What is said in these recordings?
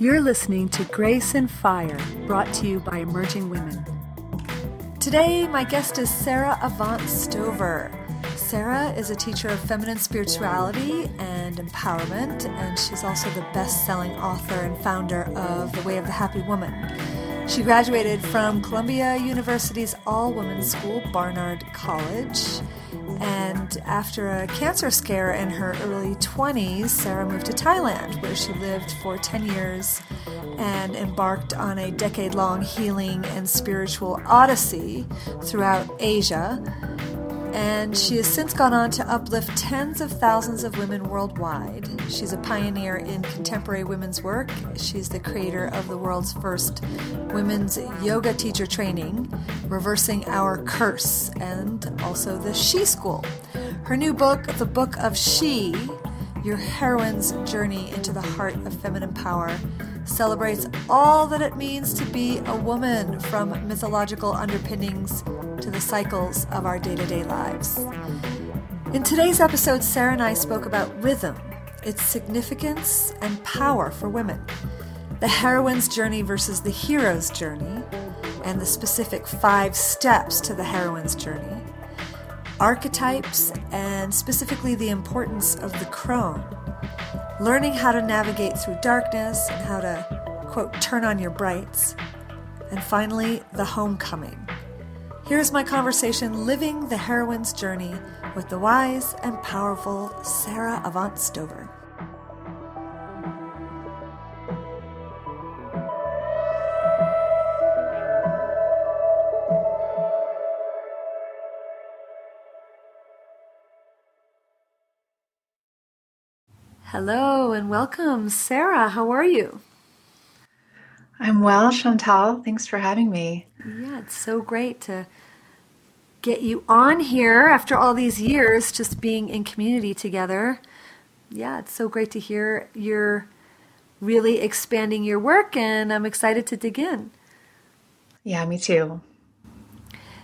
You're listening to Grace and Fire, brought to you by Emerging Women. Today, my guest is Sara Avant Stover. Sara is a teacher of feminine spirituality and empowerment, and she's also the best selling author and founder of The Way of the Happy Woman. She graduated from Columbia University's all women's school, Barnard College. And after a cancer scare in her early 20s, Sara moved to Thailand, where she lived for 10 years and embarked on a decade long healing and spiritual odyssey throughout Asia and she has since gone on to uplift tens of thousands of women worldwide. She's a pioneer in contemporary women's work. She's the creator of the world's first women's yoga teacher training, Reversing Our Curse, and also the She School. Her new book, The Book of She, Your Heroine's Journey into the Heart of Feminine Power, celebrates all that it means to be a woman from mythological underpinnings to the cycles of our day to day lives. In today's episode, Sara and I spoke about rhythm, its significance and power for women, the heroine's journey versus the hero's journey, and the specific five steps to the heroine's journey, archetypes, and specifically the importance of the crone, learning how to navigate through darkness and how to, quote, turn on your brights, and finally, the homecoming Here's my conversation living the heroine's journey with the wise and powerful Sara Avant Stover. Hello and welcome, Sara. How are you? I'm well, Chantal. Thanks for having me. Yeah, it's so great to get you on here after all these years just being in community together. Yeah, it's so great to hear you're really expanding your work, and I'm excited to dig in. Yeah, me too.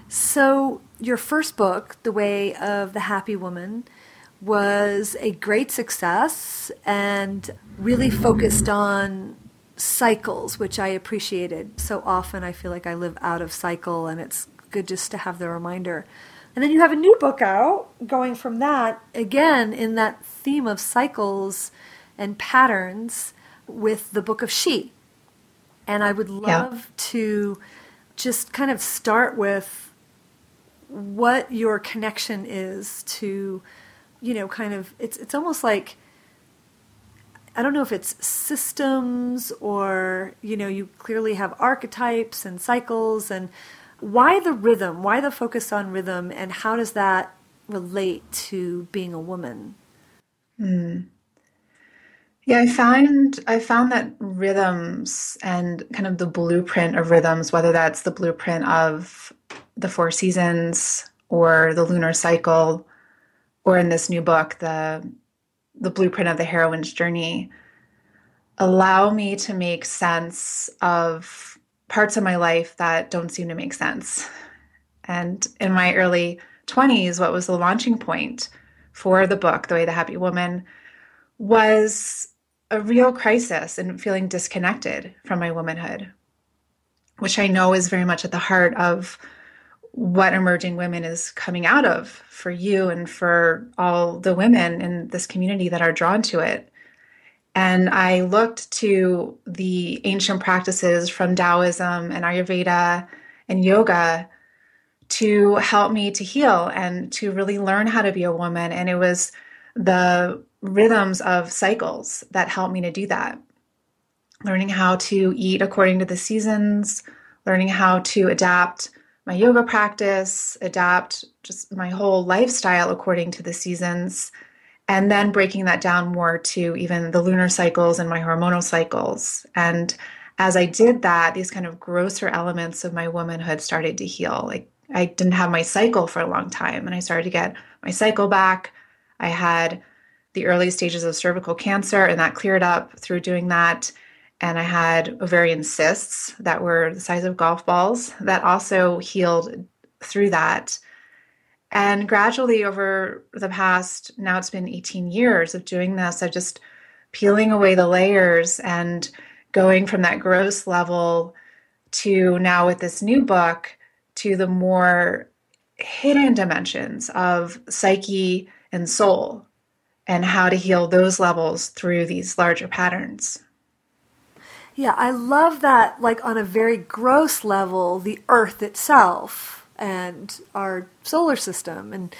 So, your first book, The Way of the Happy Woman, was a great success and really focused on cycles, which I appreciated. So often I feel like I live out of cycle, and it's good just to have the reminder. And then you have a new book out going from that, again, in that theme of cycles and patterns with the book of She. And I would love yeah. to just kind of start with what your connection is to, you know, kind of, it's, it's almost like, I don't know if it's systems or, you know, you clearly have archetypes and cycles and why the rhythm? Why the focus on rhythm? And how does that relate to being a woman? Mm. Yeah, I found I found that rhythms and kind of the blueprint of rhythms, whether that's the blueprint of the four seasons or the lunar cycle, or in this new book, the the blueprint of the heroine's journey, allow me to make sense of parts of my life that don't seem to make sense. And in my early 20s, what was the launching point for the book, The Way the Happy Woman, was a real crisis and feeling disconnected from my womanhood, which I know is very much at the heart of what emerging women is coming out of for you and for all the women in this community that are drawn to it. And I looked to the ancient practices from Taoism and Ayurveda and yoga to help me to heal and to really learn how to be a woman. And it was the rhythms of cycles that helped me to do that. Learning how to eat according to the seasons, learning how to adapt my yoga practice, adapt just my whole lifestyle according to the seasons and then breaking that down more to even the lunar cycles and my hormonal cycles. And as I did that, these kind of grosser elements of my womanhood started to heal. Like I didn't have my cycle for a long time, and I started to get my cycle back. I had the early stages of cervical cancer, and that cleared up through doing that. And I had ovarian cysts that were the size of golf balls that also healed through that. And gradually, over the past, now it's been 18 years of doing this, of just peeling away the layers and going from that gross level to now with this new book to the more hidden dimensions of psyche and soul and how to heal those levels through these larger patterns. Yeah, I love that, like on a very gross level, the earth itself and our solar system and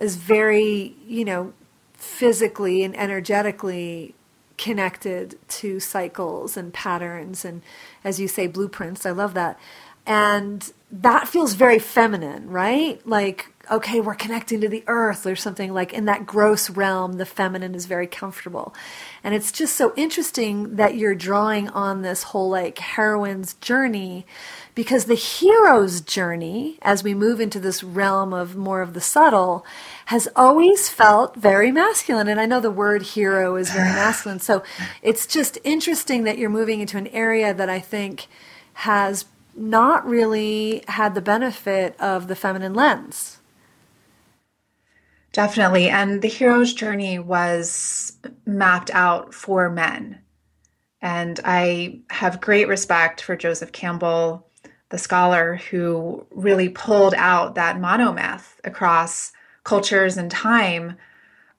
is very, you know, physically and energetically connected to cycles and patterns and as you say blueprints. I love that. And that feels very feminine, right? Like, okay, we're connecting to the earth or something like in that gross realm, the feminine is very comfortable. And it's just so interesting that you're drawing on this whole like heroine's journey because the hero's journey, as we move into this realm of more of the subtle, has always felt very masculine. And I know the word hero is very masculine. So it's just interesting that you're moving into an area that I think has not really had the benefit of the feminine lens. Definitely. And the hero's journey was mapped out for men. And I have great respect for Joseph Campbell, the scholar who really pulled out that monomyth across cultures and time.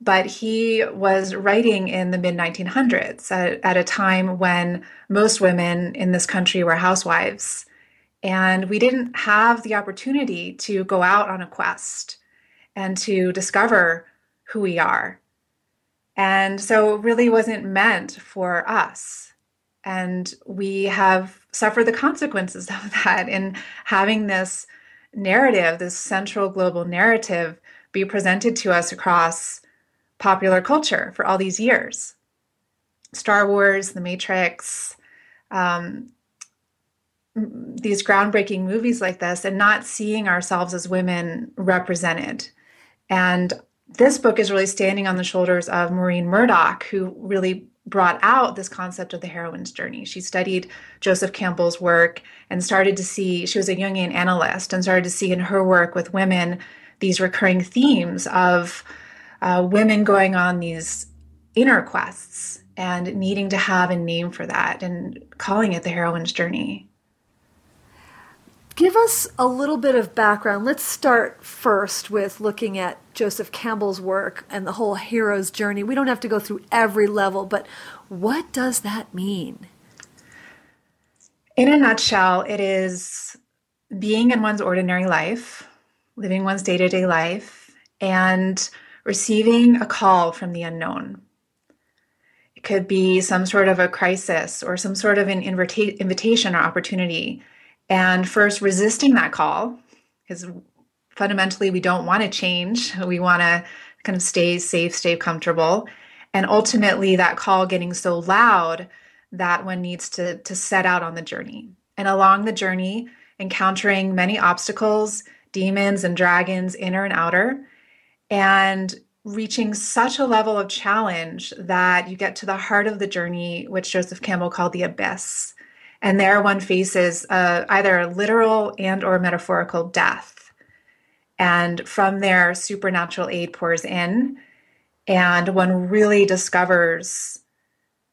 But he was writing in the mid 1900s at, at, a time when most women in this country were housewives. And we didn't have the opportunity to go out on a quest and to discover who we are. And so it really wasn't meant for us. And we have suffered the consequences of that in having this narrative, this central global narrative, be presented to us across popular culture for all these years. Star Wars, The Matrix, um, these groundbreaking movies like this and not seeing ourselves as women represented. And this book is really standing on the shoulders of Maureen Murdock, who really brought out this concept of the heroine's journey. She studied Joseph Campbell's work and started to see, she was a Jungian analyst, and started to see in her work with women these recurring themes of uh, women going on these inner quests and needing to have a name for that and calling it the heroine's journey. Give us a little bit of background. Let's start first with looking at Joseph Campbell's work and the whole hero's journey. We don't have to go through every level, but what does that mean? In a nutshell, it is being in one's ordinary life, living one's day to day life, and receiving a call from the unknown. It could be some sort of a crisis or some sort of an invita- invitation or opportunity and first resisting that call because fundamentally we don't want to change. We want to kind of stay safe stay comfortable. And ultimately that call getting so loud that one needs to to set out on the journey. And along the journey encountering many obstacles demons and dragons inner and outer and reaching such a level of challenge that you get to the heart of the journey which joseph campbell called the abyss and there one faces uh, either literal and or metaphorical death. And from there supernatural aid pours in. And one really discovers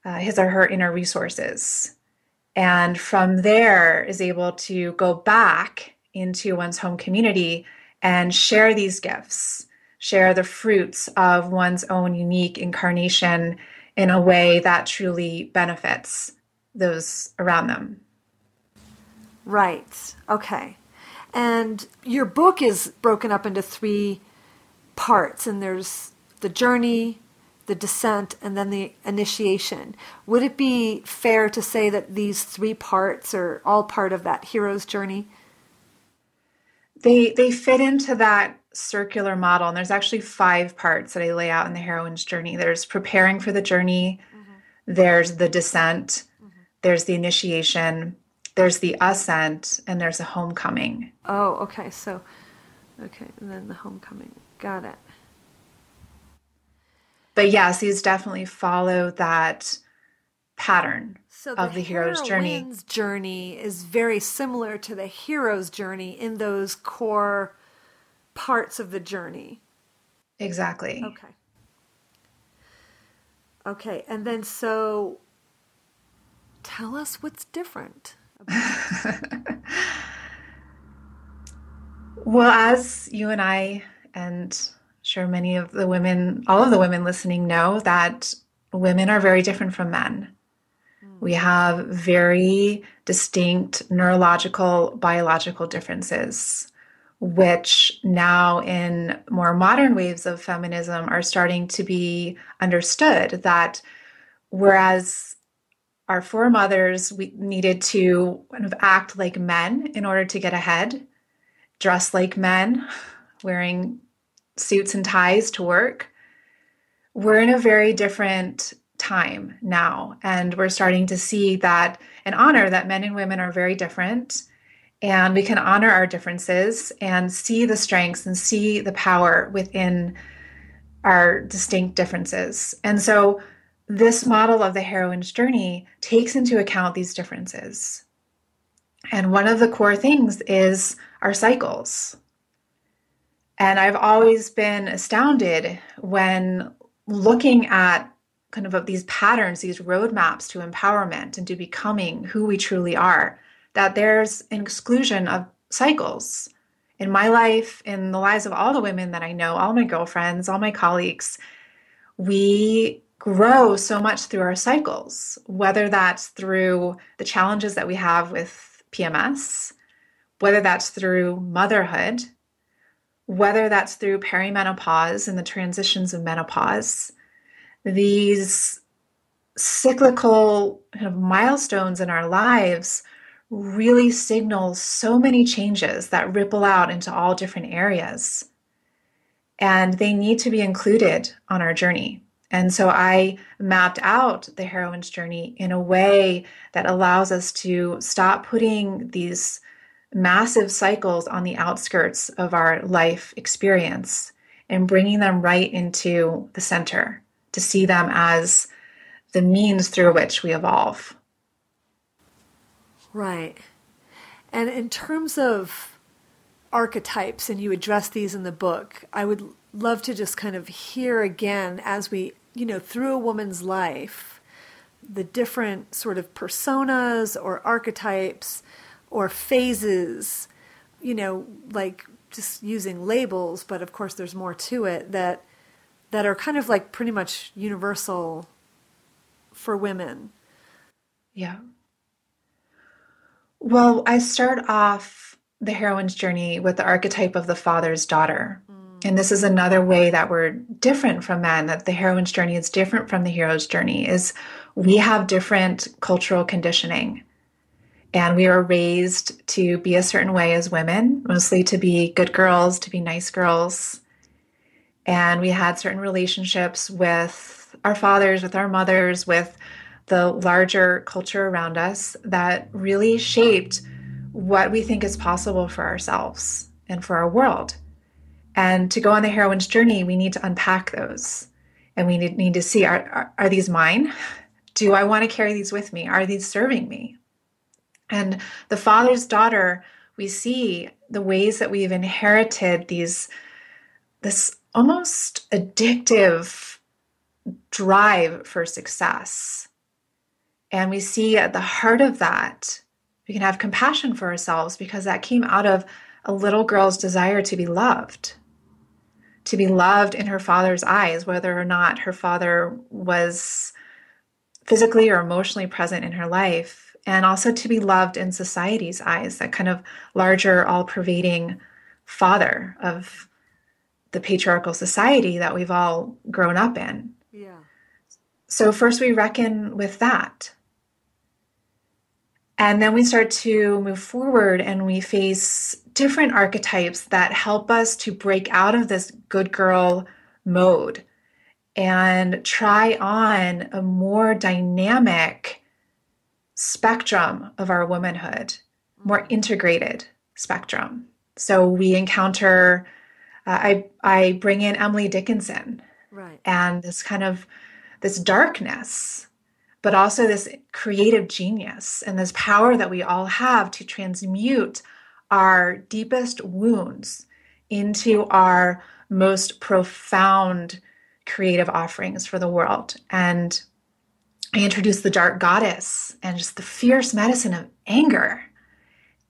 uh, his or her inner resources. And from there is able to go back into one's home community and share these gifts share the fruits of one's own unique incarnation in a way that truly benefits those around them. Right. Okay. And your book is broken up into three parts, and there's the journey, the descent, and then the initiation. Would it be fair to say that these three parts are all part of that hero's journey? They they fit into that circular model, and there's actually five parts that I lay out in the heroine's journey. There's preparing for the journey, mm-hmm. there's the descent, there's the initiation, there's the ascent, and there's a homecoming. Oh, okay. So, okay, and then the homecoming. Got it. But yes, these definitely follow that pattern so of the, the hero's journey. journey is very similar to the hero's journey in those core parts of the journey. Exactly. Okay. Okay, and then so tell us what's different. well, as you and I, and sure many of the women, all of the women listening know that women are very different from men. Mm. We have very distinct neurological, biological differences, which now in more modern waves of feminism are starting to be understood that whereas our foremothers we needed to kind of act like men in order to get ahead, dress like men, wearing suits and ties to work. We're in a very different time now, and we're starting to see that and honor that men and women are very different. And we can honor our differences and see the strengths and see the power within our distinct differences. And so, this model of the heroine's journey takes into account these differences. And one of the core things is our cycles. And I've always been astounded when looking at kind of these patterns, these roadmaps to empowerment and to becoming who we truly are, that there's an exclusion of cycles. In my life, in the lives of all the women that I know, all my girlfriends, all my colleagues, we grow so much through our cycles, whether that's through the challenges that we have with PMS, whether that's through motherhood, whether that's through perimenopause and the transitions of menopause, these cyclical kind of milestones in our lives really signal so many changes that ripple out into all different areas. And they need to be included on our journey. And so I mapped out the heroine's journey in a way that allows us to stop putting these massive cycles on the outskirts of our life experience and bringing them right into the center to see them as the means through which we evolve. Right. And in terms of archetypes, and you address these in the book, I would love to just kind of hear again as we, you know, through a woman's life, the different sort of personas or archetypes or phases, you know, like just using labels, but of course there's more to it that that are kind of like pretty much universal for women. Yeah. Well, I start off the heroine's journey with the archetype of the father's daughter. And this is another way that we're different from men, that the heroine's journey is different from the hero's journey, is we have different cultural conditioning and we were raised to be a certain way as women, mostly to be good girls, to be nice girls. And we had certain relationships with our fathers, with our mothers, with the larger culture around us that really shaped what we think is possible for ourselves and for our world. And to go on the heroine's journey, we need to unpack those. And we need, need to see are, are, are these mine? Do I want to carry these with me? Are these serving me? And the father's daughter, we see the ways that we've inherited these this almost addictive drive for success. And we see at the heart of that, we can have compassion for ourselves because that came out of a little girl's desire to be loved, to be loved in her father's eyes, whether or not her father was physically or emotionally present in her life and also to be loved in society's eyes, that kind of larger, all pervading father of the patriarchal society that we've all grown up in. Yeah. So, first we reckon with that. And then we start to move forward and we face different archetypes that help us to break out of this good girl mode and try on a more dynamic spectrum of our womanhood, more mm-hmm. integrated spectrum. So we encounter, uh, I I bring in Emily Dickinson, right, and this kind of this darkness, but also this creative genius and this power that we all have to transmute our deepest wounds into our most profound creative offerings for the world. And I introduce the dark goddess and just the fierce medicine of anger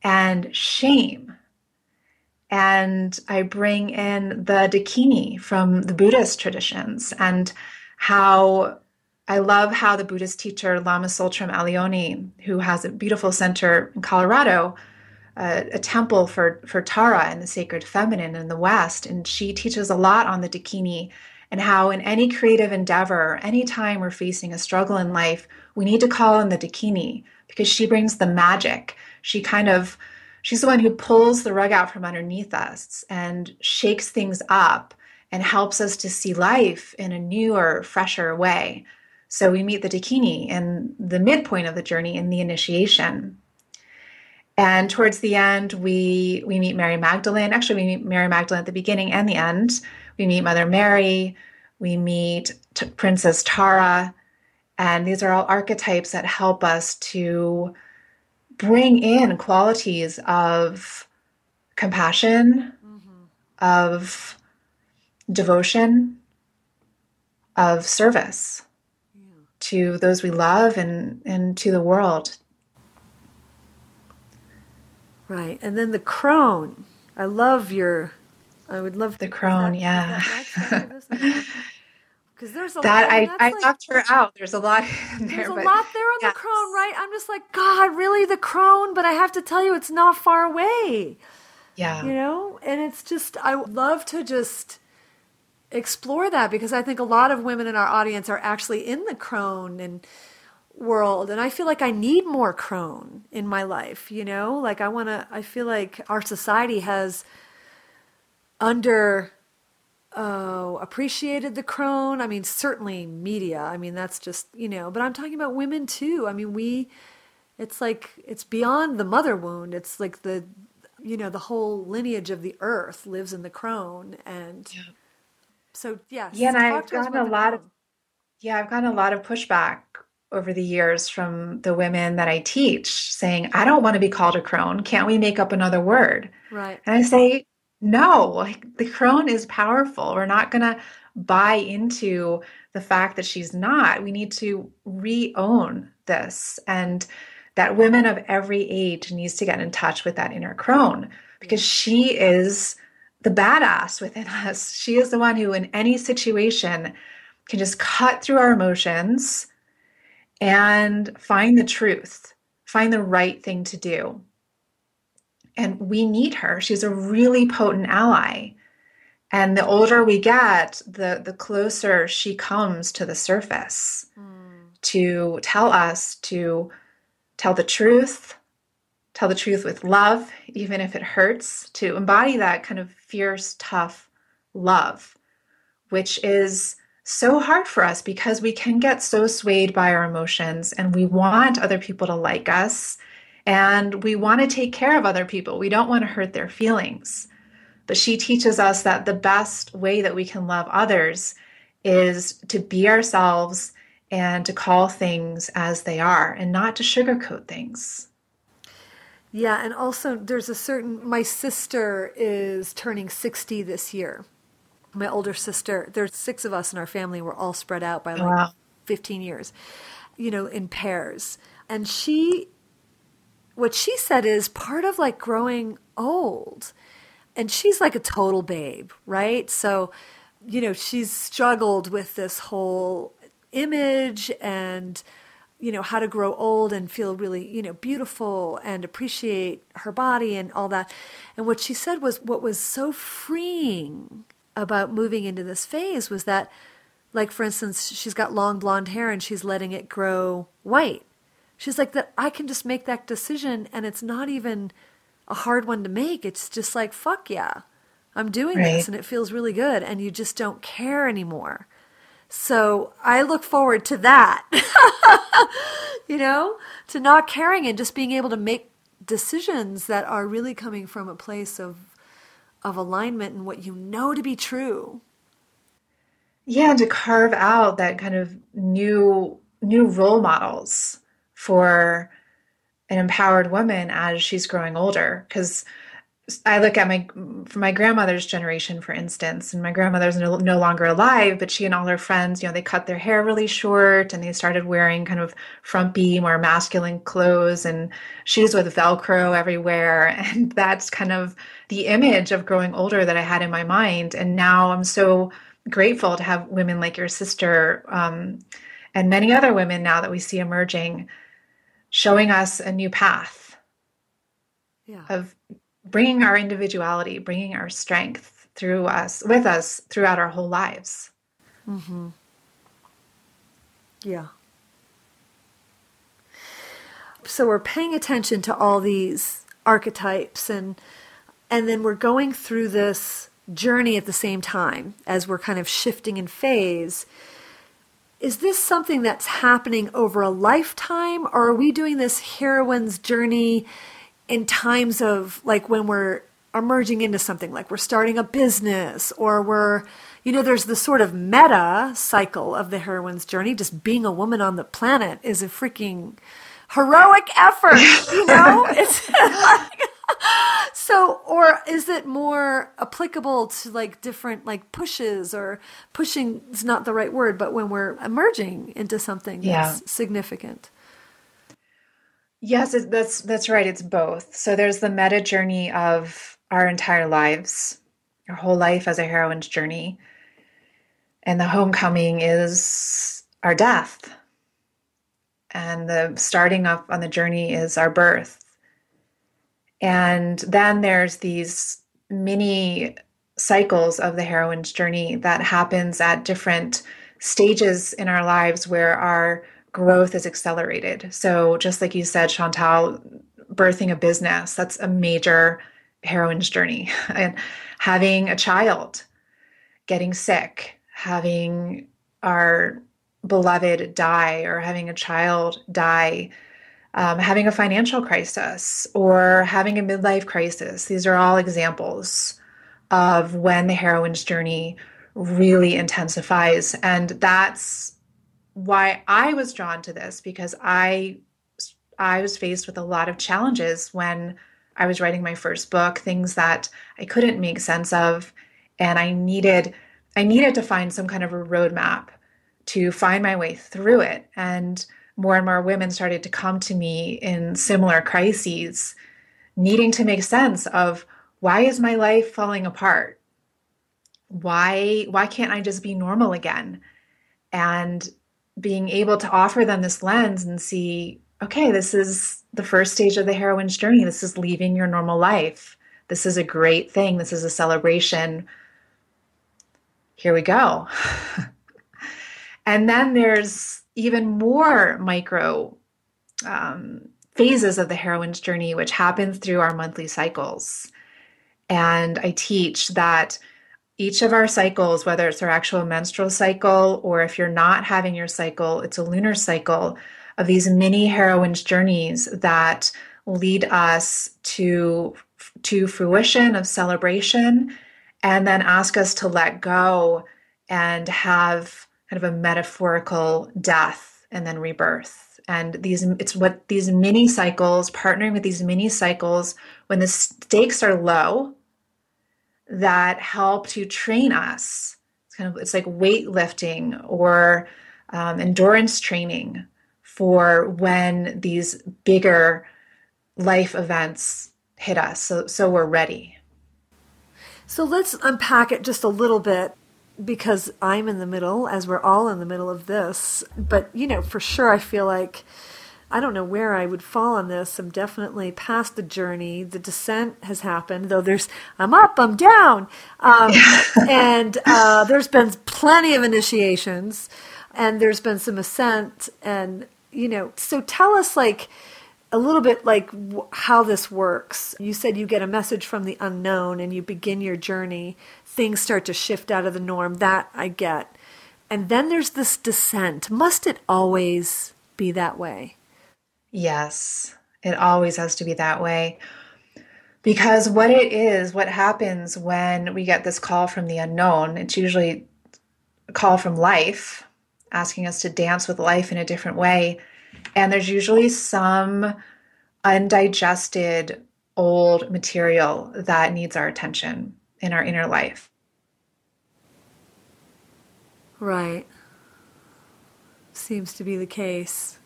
and shame. And I bring in the Dakini from the Buddhist traditions and how I love how the Buddhist teacher Lama Tsultrim Allione, who has a beautiful center in Colorado, uh, a temple for, for Tara and the sacred feminine in the West, and she teaches a lot on the Dakini and how in any creative endeavor, anytime we're facing a struggle in life, we need to call in the Dakini because she brings the magic. She kind of she's the one who pulls the rug out from underneath us and shakes things up and helps us to see life in a newer, fresher way. So we meet the Dakini in the midpoint of the journey in the initiation. And towards the end, we we meet Mary Magdalene. Actually, we meet Mary Magdalene at the beginning and the end. We meet Mother Mary, we meet T- Princess Tara, and these are all archetypes that help us to bring in qualities of compassion, mm-hmm. of devotion, of service. To those we love and, and to the world. Right. And then the crone. I love your I would love the crone, that, yeah. Because there's a that lot, I I like, her out. There's a lot there. There's a lot there on yes. the crone, right? I'm just like, God, really the crone? But I have to tell you, it's not far away. Yeah. You know, and it's just I would love to just explore that because I think a lot of women in our audience are actually in the crone and world and I feel like I need more crone in my life, you know? Like I want to I feel like our society has under oh, appreciated the crone. I mean, certainly media. I mean, that's just, you know, but I'm talking about women too. I mean, we, it's like, it's beyond the mother wound. It's like the, you know, the whole lineage of the earth lives in the crone. And yeah. So, yes. Yeah. And I've gotten a lot of, yeah, I've gotten a lot of pushback over the years from the women that I teach saying, I don't want to be called a crone. Can't we make up another word? Right. And I say, no, like the crone is powerful. We're not going to buy into the fact that she's not. We need to re-own this and that women of every age needs to get in touch with that inner crone because she is the badass within us. She is the one who in any situation can just cut through our emotions and find the truth, find the right thing to do and we need her. She's a really potent ally. And the older we get, the the closer she comes to the surface mm. to tell us to tell the truth, tell the truth with love, even if it hurts, to embody that kind of fierce, tough love, which is so hard for us because we can get so swayed by our emotions and we want other people to like us and we want to take care of other people. We don't want to hurt their feelings. But she teaches us that the best way that we can love others is to be ourselves and to call things as they are and not to sugarcoat things. Yeah, and also there's a certain my sister is turning 60 this year. My older sister, there's six of us in our family, we're all spread out by like wow. 15 years. You know, in pairs. And she what she said is part of like growing old. And she's like a total babe, right? So, you know, she's struggled with this whole image and you know how to grow old and feel really you know beautiful and appreciate her body and all that and what she said was what was so freeing about moving into this phase was that like for instance she's got long blonde hair and she's letting it grow white She's like that I can just make that decision and it's not even a hard one to make. It's just like fuck yeah. I'm doing right. this and it feels really good and you just don't care anymore. So I look forward to that. you know, to not caring and just being able to make decisions that are really coming from a place of of alignment and what you know to be true. Yeah, and to carve out that kind of new new role models for an empowered woman as she's growing older because I look at my for my grandmother's generation, for instance, and my grandmother's no, no, longer alive, but she and all her friends, you know, they cut their hair really short and they started wearing kind of frumpy, more masculine clothes and shoes with Velcro everywhere. And that's kind of the image of growing older that I had in my mind. And now I'm so grateful to have women like your sister um, and many other women now that we see emerging, showing us a new path yeah. of bringing our individuality, bringing our strength through us, with us throughout our whole lives. Mm-hmm. Yeah. So we're paying attention to all these archetypes and and then we're going through this journey at the same time as we're kind of shifting in phase. Is this something that's happening over a lifetime or are we doing this heroine's journey in times of like when we're emerging into something like we're starting a business or we're you know there's the sort of meta cycle of the heroine's journey. Just being a woman on the planet is a freaking heroic effort you know? It's like so or is it more applicable to like different like pushes or pushing is not the right word but when we're emerging into something yeah. that's significant Yes, that's that's right. It's both. So there's the meta journey of our entire lives, our whole life as a heroine's journey, and the homecoming is our death, and the starting up on the journey is our birth, and then there's these mini cycles of the heroine's journey that happens at different stages in our lives where our growth is accelerated. So, just like you said, Chantal, birthing a business, that's a major heroine's journey. and having a child, getting sick, having our beloved die, or having a child die, um, having a financial crisis, or having a midlife crisis. These are all examples of when the heroine's journey really intensifies. And that's why I was drawn to this because I I was faced with a lot of challenges when I was writing my first book, things that I couldn't make sense of and I needed I needed to find some kind of a roadmap to find my way through it and more and more women started to come to me in similar crises needing to make sense of why is my life falling apart? Why why can't I just be normal again? And being able to offer them this lens and see okay this is the first stage of the heroine's journey. This is leaving your normal life. This is a great thing. This is a celebration. Here we go. And then there's even more micro um, phases of the heroine's journey which happens through our monthly cycles. And i teach that each of our cycles, whether it's our actual menstrual cycle or if you're not having your cycle, it's a lunar cycle of these mini heroine's journeys that lead us to to fruition of celebration and then ask us to let go and have kind of a metaphorical death and then rebirth. And these it's what these mini cycles partnering with these mini cycles when the stakes are low that help to train us. It's kind of it's like weightlifting or um, endurance training for when these bigger life events hit us, so so we're ready. So let's unpack it just a little bit because I'm in the middle, as we're all in the middle of this. But you know, for sure, I feel like I don't know where I would fall on this. I'm definitely past the journey. The descent has happened, though there's I'm up, I'm down, um, and uh, there's been plenty of initiations, and there's been some ascent, and you know. So tell us, like a little bit, like w- how this works. You said you get a message from the unknown, and you begin your journey. Things start to shift out of the norm. That I get, and then there's this descent. Must it always be that way? Yes, it always has to be that way. Because what it is, what happens when we get this call from the unknown, it's usually a call from life asking us to dance with life in a different way. And there's usually some undigested old material that needs our attention in our inner life. Right. Seems to be the case.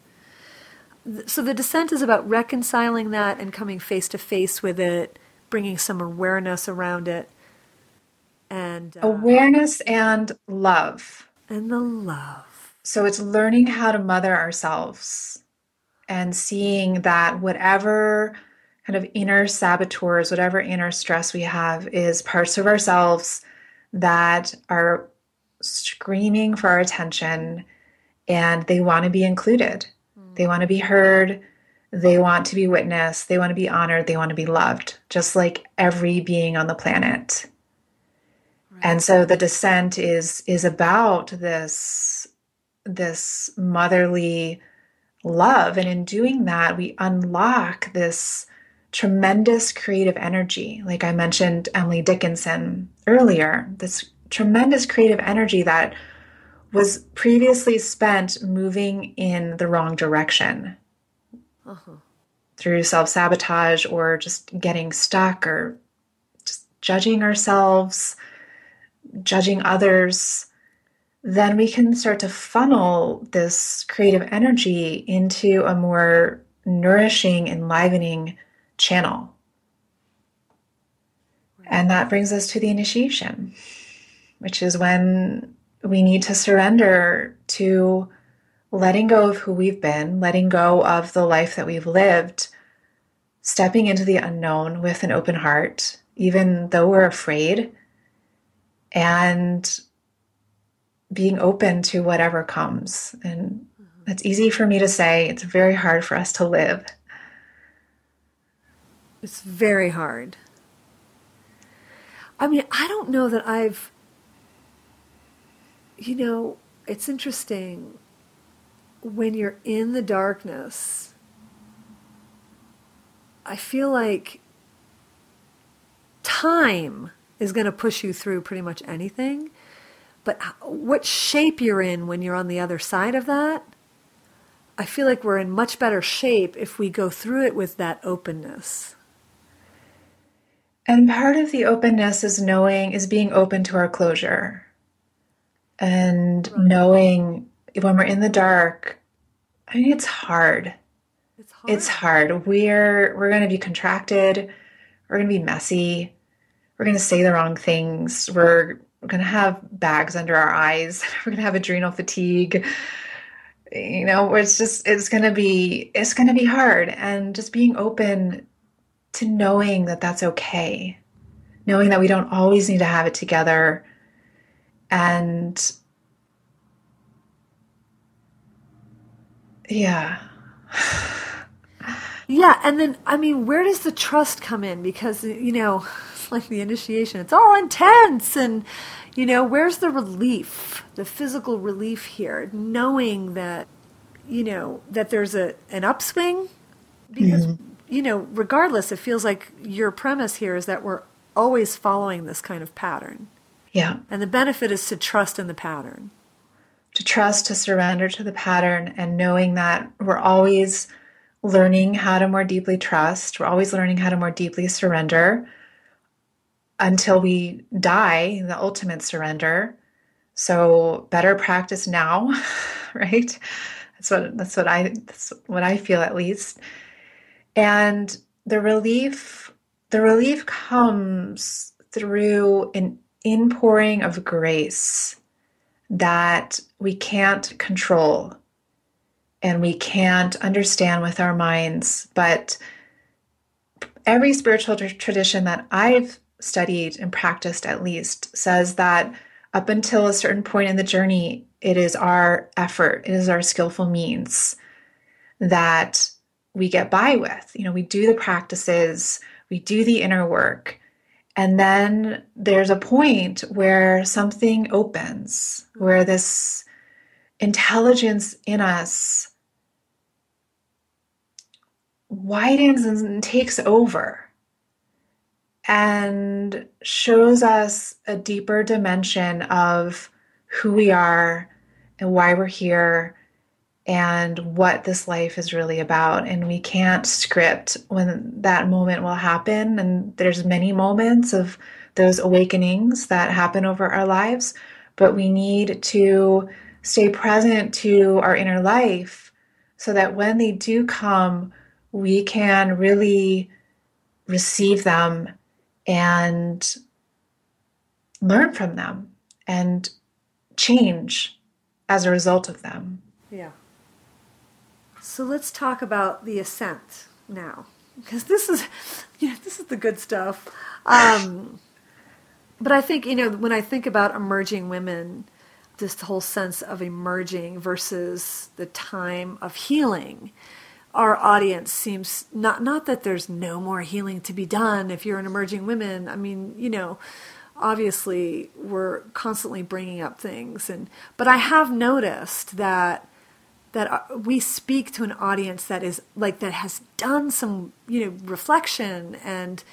So the descent is about reconciling that and coming face to face with it, bringing some awareness around it. And uh, awareness and love. And the love. So it's learning how to mother ourselves and seeing that whatever kind of inner saboteurs, whatever inner stress we have, is parts of ourselves that are screaming for our attention and they want to be included. They want to be heard. They want to be witnessed. They want to be honored. They want to be loved, just like every being on the planet. Right. And so the descent is is about this this motherly love and in doing that we unlock this tremendous creative energy like i mentioned emily dickinson earlier this tremendous creative energy that was previously spent moving in the wrong direction uh-huh. through self sabotage or just getting stuck or just judging ourselves, judging others. Then we can start to funnel this creative energy into a more nourishing, enlivening channel. And that brings us to the initiation which is when we need to surrender to letting go of who we've been, letting go of the life that we've lived, stepping into the unknown with an open heart, even though we're afraid, and being open to whatever comes. And it's easy for me to say, it's very hard for us to live. It's very hard. I mean, I don't know that I've you know, it's interesting when you're in the darkness. I feel like time is going to push you through pretty much anything. But what shape you're in when you're on the other side of that, I feel like we're in much better shape if we go through it with that openness. And part of the openness is knowing, is being open to our closure and right. knowing when we're in the dark i mean it's hard. It's hard it's hard. we're we're going to be contracted. We're going to be messy. We're going to say the wrong things. We're, we're going to have bags under our eyes. We're going to have adrenal fatigue. You know it's just it's going to be it's going to be hard. And just being open to knowing that that's okay. Knowing that we don't always need to have it together and yeah. Yeah and then i mean where does the trust come in? Because you know like the initiation it's all intense and you know where's the relief the physical relief here? Knowing that you know that there's a an upswing? Because mm-hmm. you know regardless it feels like your premise here is that we're always following this kind of pattern yeah. And the benefit is to trust in the pattern. To trust, to surrender to the pattern, and knowing that we're always learning how to more deeply trust. We're always learning how to more deeply surrender until we die, the ultimate surrender. So better practice now, right? That's what that's what I that's what I feel at least. And the relief the relief comes through an inpouring of grace that we can't control and we can't understand with our minds. But every spiritual tradition that I've studied and practiced, at least, says that up until a certain point in the journey, it is our effort, it is our skillful means that we get by with. You know, we do the practices, we do the inner work, and then there's a point where something opens, where this intelligence in us widens and takes over and shows us a deeper dimension of who we are and why we're here and what this life is really about and we can't script when that moment will happen and there's many moments of those awakenings that happen over our lives but we need to stay present to our inner life so that when they do come we can really receive them and learn from them and change as a result of them. Yeah. So let's talk about the ascent now, because this is, yeah, this is the good stuff. Um, but I think you know when I think about emerging women, this whole sense of emerging versus the time of healing our audience seems not not that there's no more healing to be done if you're an emerging woman i mean you know obviously we're constantly bringing up things and but i have noticed that that uh, we speak to an audience that is like that has done some you know reflection and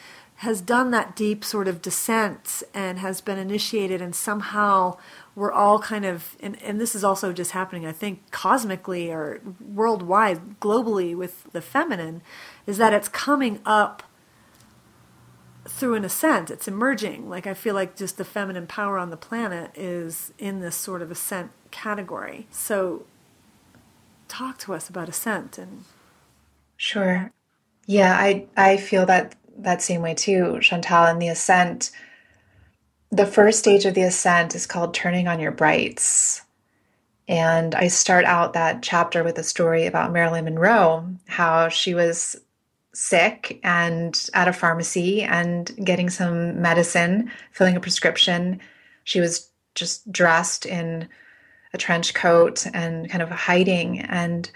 has done that deep sort of descent and has been initiated and somehow we're all kind of and, and this is also just happening i think cosmically or worldwide globally with the feminine is that it's coming up through an ascent. It's emerging. Like i feel like just the feminine power on the planet is in this sort of ascent category. So talk to us about ascent and sure yeah i i feel that that same way too chantal and the ascent the first stage of the ascent is called Turning on Your Brights. And I start out that chapter with a story about Marilyn Monroe, how she was sick and at a pharmacy and getting some medicine, filling a prescription. She was just dressed in a trench coat and kind of hiding. And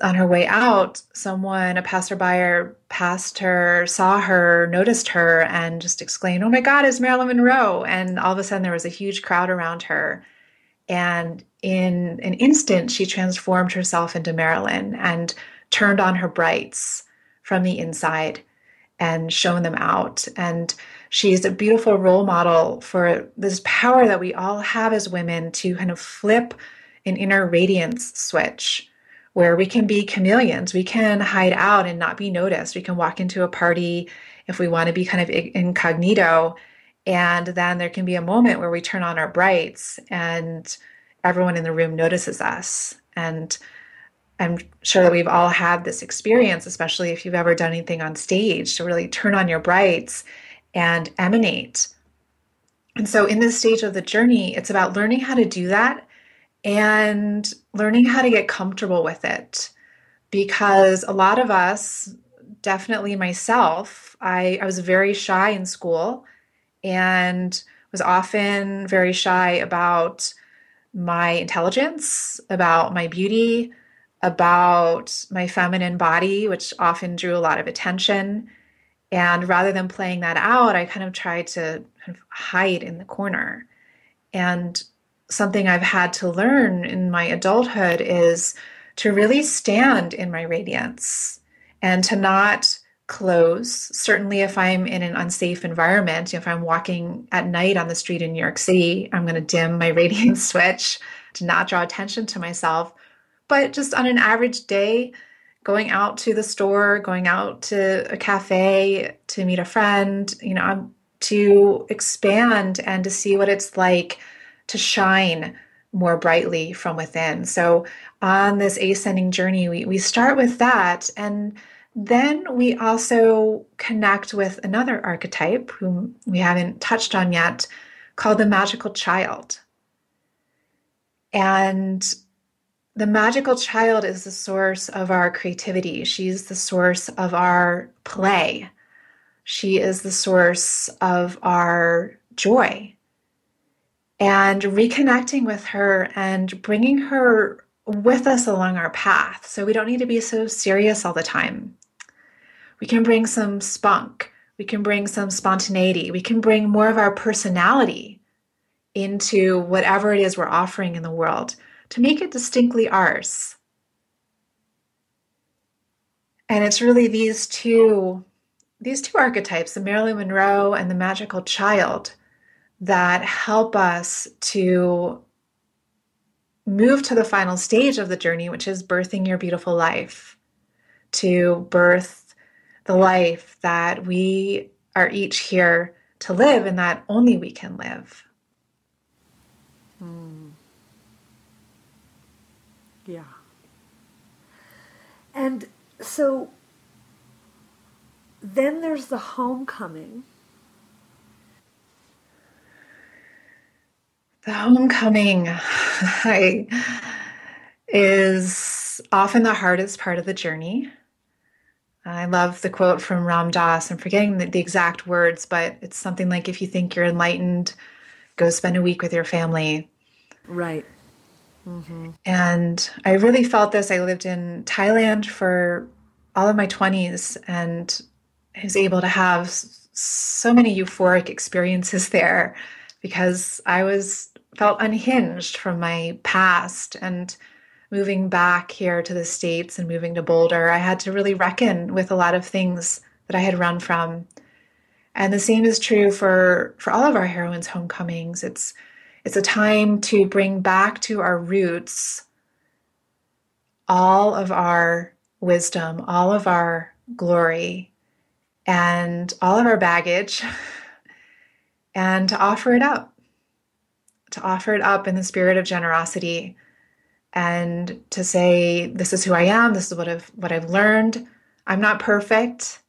on her way out, someone, a passerby, passed her, saw her, noticed her, and just exclaimed, Oh my God, it's Marilyn Monroe. And all of a sudden, there was a huge crowd around her. And in an instant, she transformed herself into Marilyn and turned on her brights from the inside and shown them out. And she's a beautiful role model for this power that we all have as women to kind of flip an inner radiance switch where we can be chameleons. We can hide out and not be noticed. We can walk into a party if we want to be kind of incognito. And then there can be a moment where we turn on our brights and everyone in the room notices us. And I'm sure that we've all had this experience, especially if you've ever done anything on stage, to really turn on your brights and emanate. And so, in this stage of the journey, it's about learning how to do that and learning how to get comfortable with it. Because a lot of us, definitely myself, I, I was very shy in school and was often very shy about my intelligence, about my beauty, about my feminine body, which often drew a lot of attention. And rather than playing that out, I kind of tried to kind of hide in the corner. And something I've had to learn in my adulthood is to really stand in my radiance and to not close. Certainly, if I'm in an unsafe environment, if I'm walking at night on the street in New York City, I'm going to dim my radiance switch to not draw attention to myself. But just on an average day, going out to the store, going out to a cafe to meet a friend, you know, to expand and to see what it's like to shine more brightly from within. So, on this ascending journey, we, we start with that. And then we also connect with another archetype whom we haven't touched on yet called the magical child. And the magical child is the source of our creativity. She's the source of our play. She is the source of our joy and reconnecting with her and bringing her with us along our path. So we don't need to be so serious all the time. We can bring some spunk, we can bring some spontaneity, we can bring more of our personality into whatever it is we're offering in the world to make it distinctly ours. And it's really these two these two archetypes, the Marilyn Monroe and the magical child, that help us to move to the final stage of the journey, which is birthing your beautiful life, to birth the life that we are each here to live and that only we can live. Mm. Yeah. And so then there's the homecoming. The homecoming I, is often the hardest part of the journey. I love the quote from Ram Dass. I'm forgetting the, the, exact words, but it's something like if you think you're enlightened, go spend a week with your family. Right. Mm-hmm. And I really felt this. I lived in Thailand for all of my 20s and I was able to have so many euphoric experiences there because I was felt unhinged from my past and moving back here to the states and moving to Boulder I had to really reckon with a lot of things that I had run from and the same is true for for all of our heroines homecomings it's it's a time to bring back to our roots all of our wisdom all of our glory and all of our baggage and to offer it up to offer it up in the spirit of generosity and to say this is who I am. This is what I've what I've learned. I'm not perfect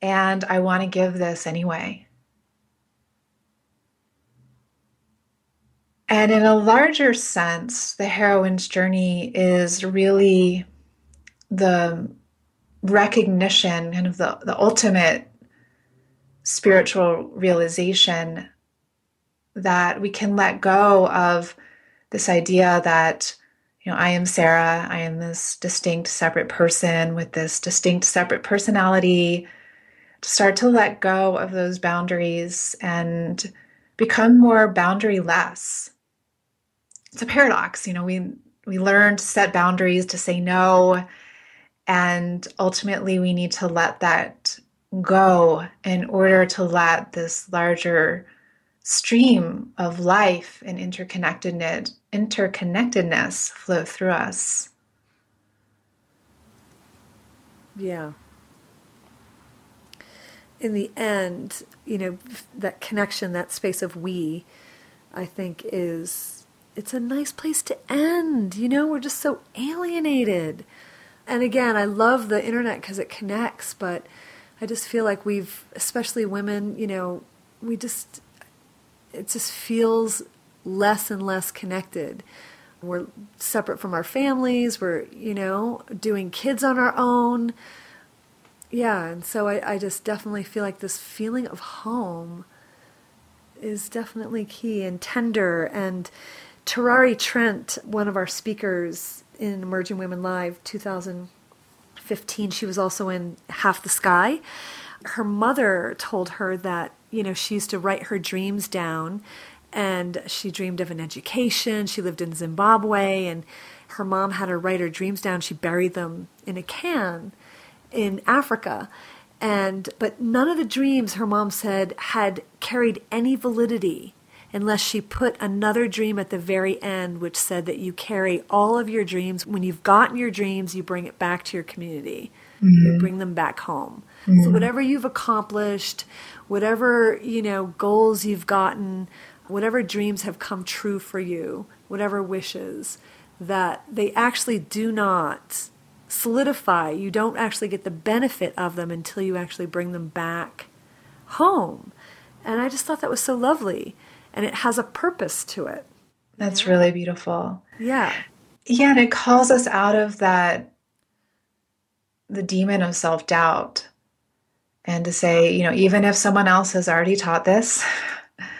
and I want to give this anyway and in a larger sense the heroine's journey is really the recognition kind of the, the ultimate spiritual realization that we can let go of this idea that you know i am sara i am this distinct separate person with this distinct separate personality to start to let go of those boundaries and become more boundary less it's a paradox you know we we learn to set boundaries to say no and ultimately we need to let that go in order to let this larger stream of life and interconnectedness interconnectedness flow through us. Yeah. In the end, you know, that connection, that space of we, I think is it's a nice place to end. You know, we're just so alienated. And again, I love the internet because it connects, but I just feel like we've, especially women, you know, we just it just feels less and less connected. We're separate from our families. We're, you know, doing kids on our own. Yeah, and so I, I just definitely feel like this feeling of home is definitely key and tender. And Tererai Trent, one of our speakers in Emerging Women Live 2015, she was also in Half the Sky. Her mother told her that you know, she used to write her dreams down and she dreamed of an education. She lived in Zimbabwe and her mom had her write her dreams down. She buried them in a can in Africa. And but none of the dreams her mom said had carried any validity unless she put another dream at the very end which said that you carry all of your dreams when you've gotten your dreams you bring it back to your community mm-hmm. you bring them back home mm-hmm. so whatever you've accomplished whatever, you know, goals you've gotten, whatever dreams have come true for you, whatever wishes, that they actually do not solidify. You don't actually get the benefit of them until you actually bring them back home. And I just thought that was so lovely. And it has a purpose to it. That's really beautiful. Yeah. Yeah, and it calls us out of that the demon of self doubt and to say, you know, even if someone else has already taught this,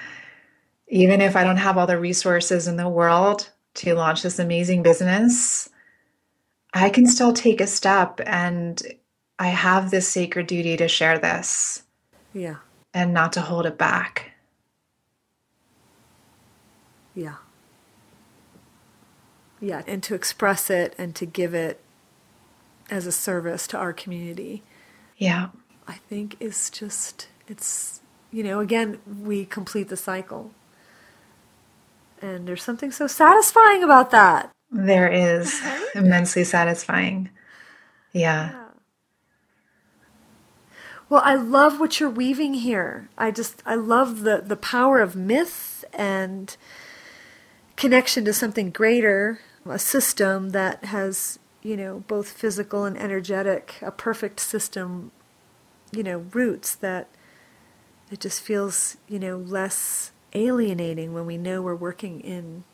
even if I don't have all the resources in the world to launch this amazing business, I can still take a step and I have this sacred duty to share this. Yeah. And not to hold it back. Yeah. Yeah. And to express it and to give it as a service to our community. Yeah. I think is just, it's, you know, again, we complete the cycle. And there's something so satisfying about that. There is immensely satisfying. Yeah. yeah. Well, I love what you're weaving here. I just I love the the power of myth and connection to something greater, a system that has, you know, both physical and energetic, a perfect system, you know, roots that it just feels, you know, less alienating when we know we're working in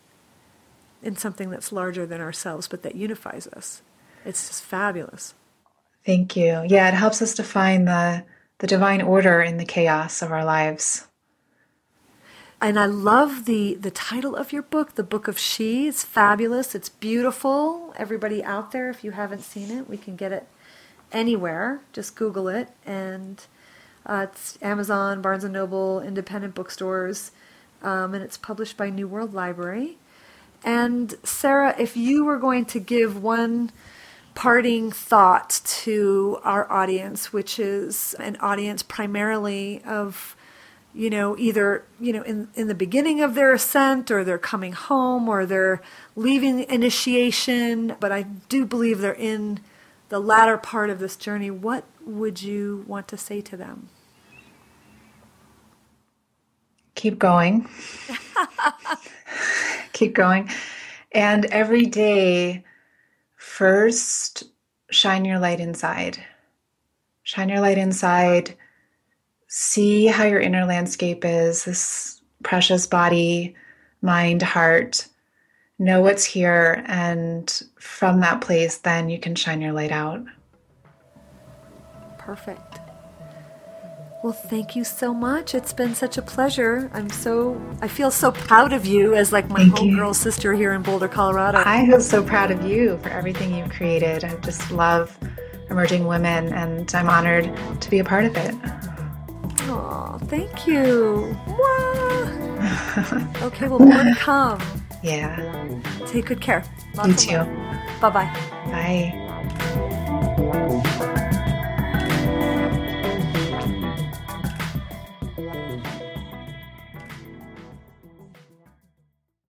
in something that's larger than ourselves but that unifies us. It's just fabulous. Thank you. Yeah, it helps us to find the the divine order in the chaos of our lives. And I love the the title of your book, The Book of She. It's fabulous. It's beautiful. Everybody out there, if you haven't seen it, we can get it anywhere. Just Google it, and uh, it's Amazon, Barnes and Noble, independent bookstores, um, and it's published by New World Library. And Sara, if you were going to give one parting thought to our audience, which is an audience primarily of, you know, either, you know, in, in the beginning of their ascent or they're coming home or they're leaving initiation, but I do believe they're in the latter part of this journey, what would you want to say to them? Keep going. Keep going. And every day, first shine your light inside. Shine your light inside. See how your inner landscape is this precious body, mind, heart. Know what's here. And from that place, then you can shine your light out. Perfect. Well, thank you so much. It's been such a pleasure. I'm so I feel so proud of you as like my homegirl sister here in Boulder, Colorado. I feel so proud of you for everything you've created. I just love emerging women and I'm honored to be a part of it. Oh, thank you. okay, well more to come. Yeah. Take good care. Lots you too. Bye-bye. Bye.